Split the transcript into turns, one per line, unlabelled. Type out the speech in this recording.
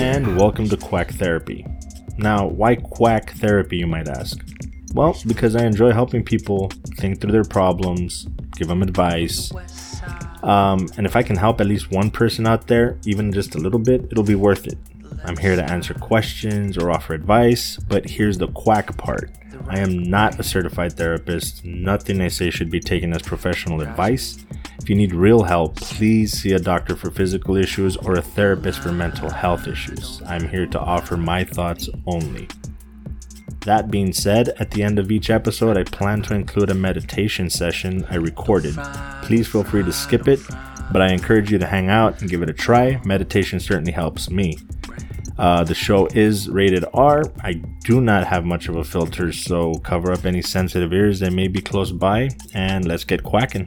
and welcome to Quack Therapy. Now, why Quack Therapy, you might ask? Well, because I enjoy helping people think through their problems, give them advice, um, and if I can help at least one person out there, even just a little bit, it'll be worth it. I'm here to answer questions or offer advice, but here's the quack part. I am not a certified therapist. Nothing I say should be taken as professional advice. If you need real help, please see a doctor for physical issues or a therapist for mental health issues. I'm here to offer my thoughts only. That being said, at the end of each episode, I plan to include a meditation session I recorded. Please feel free to skip it, but I encourage you to hang out and give it a try. Meditation certainly helps me. Uh, the show is rated R. I do not have much of a filter, so cover up any sensitive ears that may be close by, and let's get quacking.